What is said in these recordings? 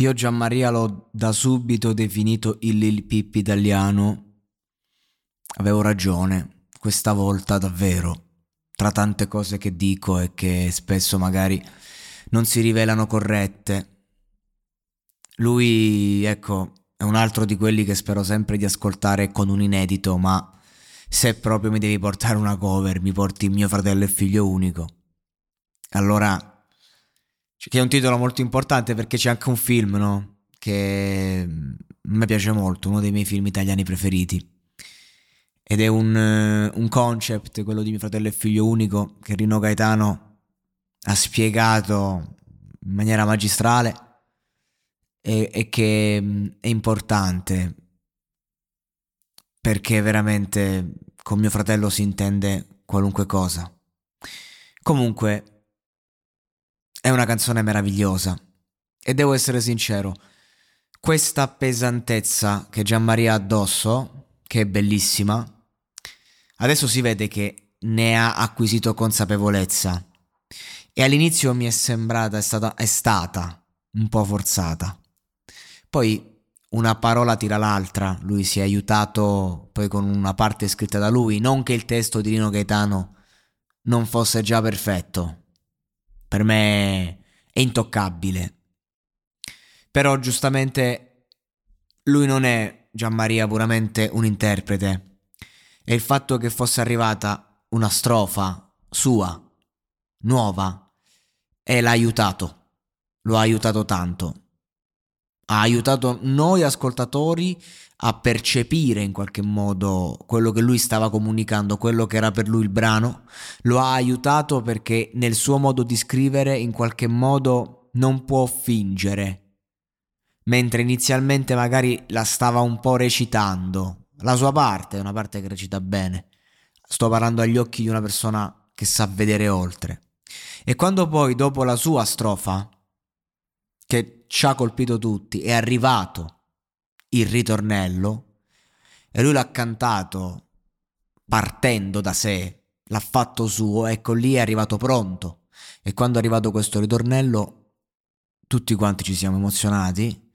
Io Gianmaria l'ho da subito definito il Lil Pippi italiano. Avevo ragione, questa volta davvero. Tra tante cose che dico e che spesso magari non si rivelano corrette. Lui, ecco, è un altro di quelli che spero sempre di ascoltare con un inedito, ma se proprio mi devi portare una cover, mi porti mio fratello e figlio unico. Allora che è un titolo molto importante perché c'è anche un film, no? Che mm, me piace molto, uno dei miei film italiani preferiti. Ed è un, eh, un concept, quello di mio fratello e figlio unico, che Rino Gaetano ha spiegato in maniera magistrale e, e che mm, è importante perché veramente con mio fratello si intende qualunque cosa. Comunque, è una canzone meravigliosa. E devo essere sincero, questa pesantezza che Gianmaria ha addosso, che è bellissima, adesso si vede che ne ha acquisito consapevolezza. E all'inizio mi è sembrata, è stata, è stata un po' forzata. Poi una parola tira l'altra, lui si è aiutato poi con una parte scritta da lui, non che il testo di Rino Gaetano non fosse già perfetto, per me è intoccabile. Però giustamente lui non è Gianmaria puramente un interprete. E il fatto che fosse arrivata una strofa sua, nuova, e l'ha aiutato. Lo ha aiutato tanto. Ha aiutato noi ascoltatori a percepire in qualche modo quello che lui stava comunicando, quello che era per lui il brano, lo ha aiutato perché nel suo modo di scrivere in qualche modo non può fingere, mentre inizialmente magari la stava un po' recitando, la sua parte è una parte che recita bene, sto parlando agli occhi di una persona che sa vedere oltre. E quando poi dopo la sua strofa, che ci ha colpito tutti, è arrivato il ritornello e lui l'ha cantato partendo da sé, l'ha fatto suo, ecco lì è arrivato pronto. E quando è arrivato questo ritornello, tutti quanti ci siamo emozionati,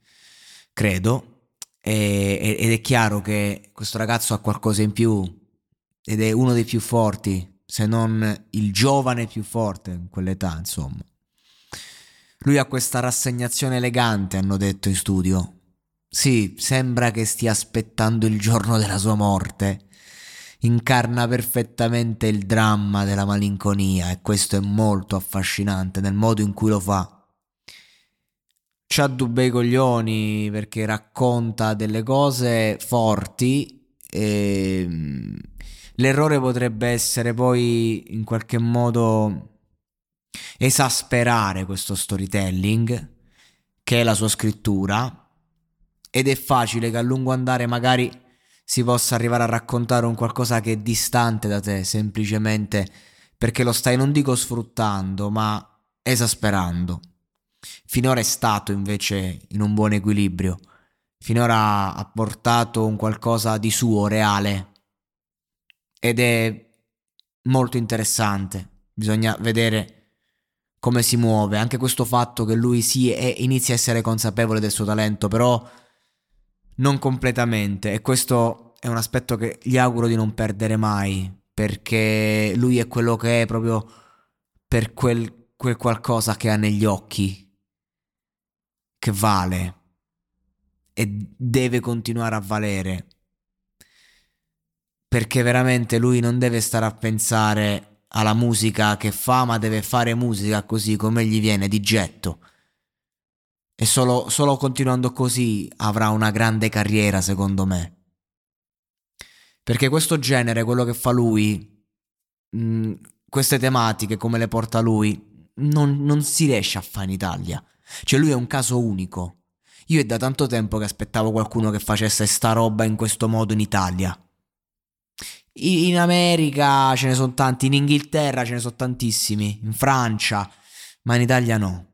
credo, e, ed è chiaro che questo ragazzo ha qualcosa in più ed è uno dei più forti, se non il giovane più forte in quell'età, insomma. Lui ha questa rassegnazione elegante, hanno detto in studio, sì, sembra che stia aspettando il giorno della sua morte. Incarna perfettamente il dramma della malinconia e questo è molto affascinante nel modo in cui lo fa. C'ha bei coglioni perché racconta delle cose forti e mm, l'errore potrebbe essere poi in qualche modo esasperare questo storytelling che è la sua scrittura ed è facile che a lungo andare magari si possa arrivare a raccontare un qualcosa che è distante da te, semplicemente perché lo stai non dico sfruttando, ma esasperando. Finora è stato invece in un buon equilibrio. Finora ha portato un qualcosa di suo, reale. Ed è molto interessante. Bisogna vedere come si muove. Anche questo fatto che lui sì, è, inizia a essere consapevole del suo talento, però non completamente e questo è un aspetto che gli auguro di non perdere mai perché lui è quello che è proprio per quel, quel qualcosa che ha negli occhi che vale e deve continuare a valere perché veramente lui non deve stare a pensare alla musica che fa ma deve fare musica così come gli viene di getto e solo, solo continuando così avrà una grande carriera, secondo me. Perché questo genere, quello che fa lui, mh, mm, queste tematiche come le porta lui, non, non si riesce a fare in Italia. Cioè lui è un caso unico. Io è da tanto tempo che aspettavo qualcuno che facesse sta roba in questo modo in Italia. In America ce ne sono tanti, in Inghilterra ce ne sono tantissimi, in Francia, ma in Italia no.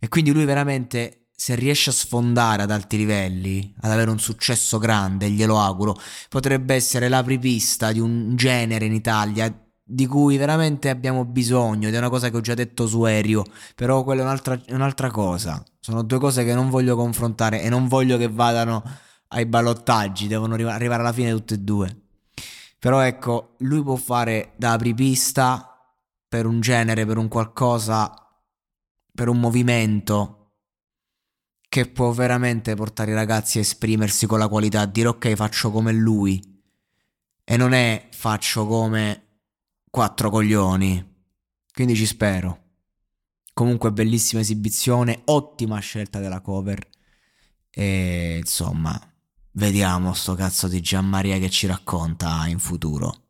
E quindi lui veramente, se riesce a sfondare ad alti livelli, ad avere un successo grande, glielo auguro, potrebbe essere l'apripista di un genere in Italia di cui veramente abbiamo bisogno ed è una cosa che ho già detto su Aereo, però quella è un'altra, un'altra cosa. Sono due cose che non voglio confrontare e non voglio che vadano ai ballottaggi, devono arrivare alla fine tutte e due. Però ecco, lui può fare da apripista per un genere, per un qualcosa, per un movimento che può veramente portare i ragazzi a esprimersi con la qualità, a dire ok faccio come lui e non è faccio come quattro coglioni. Quindi ci spero. Comunque bellissima esibizione, ottima scelta della cover. E insomma, vediamo sto cazzo di Gianmaria che ci racconta in futuro.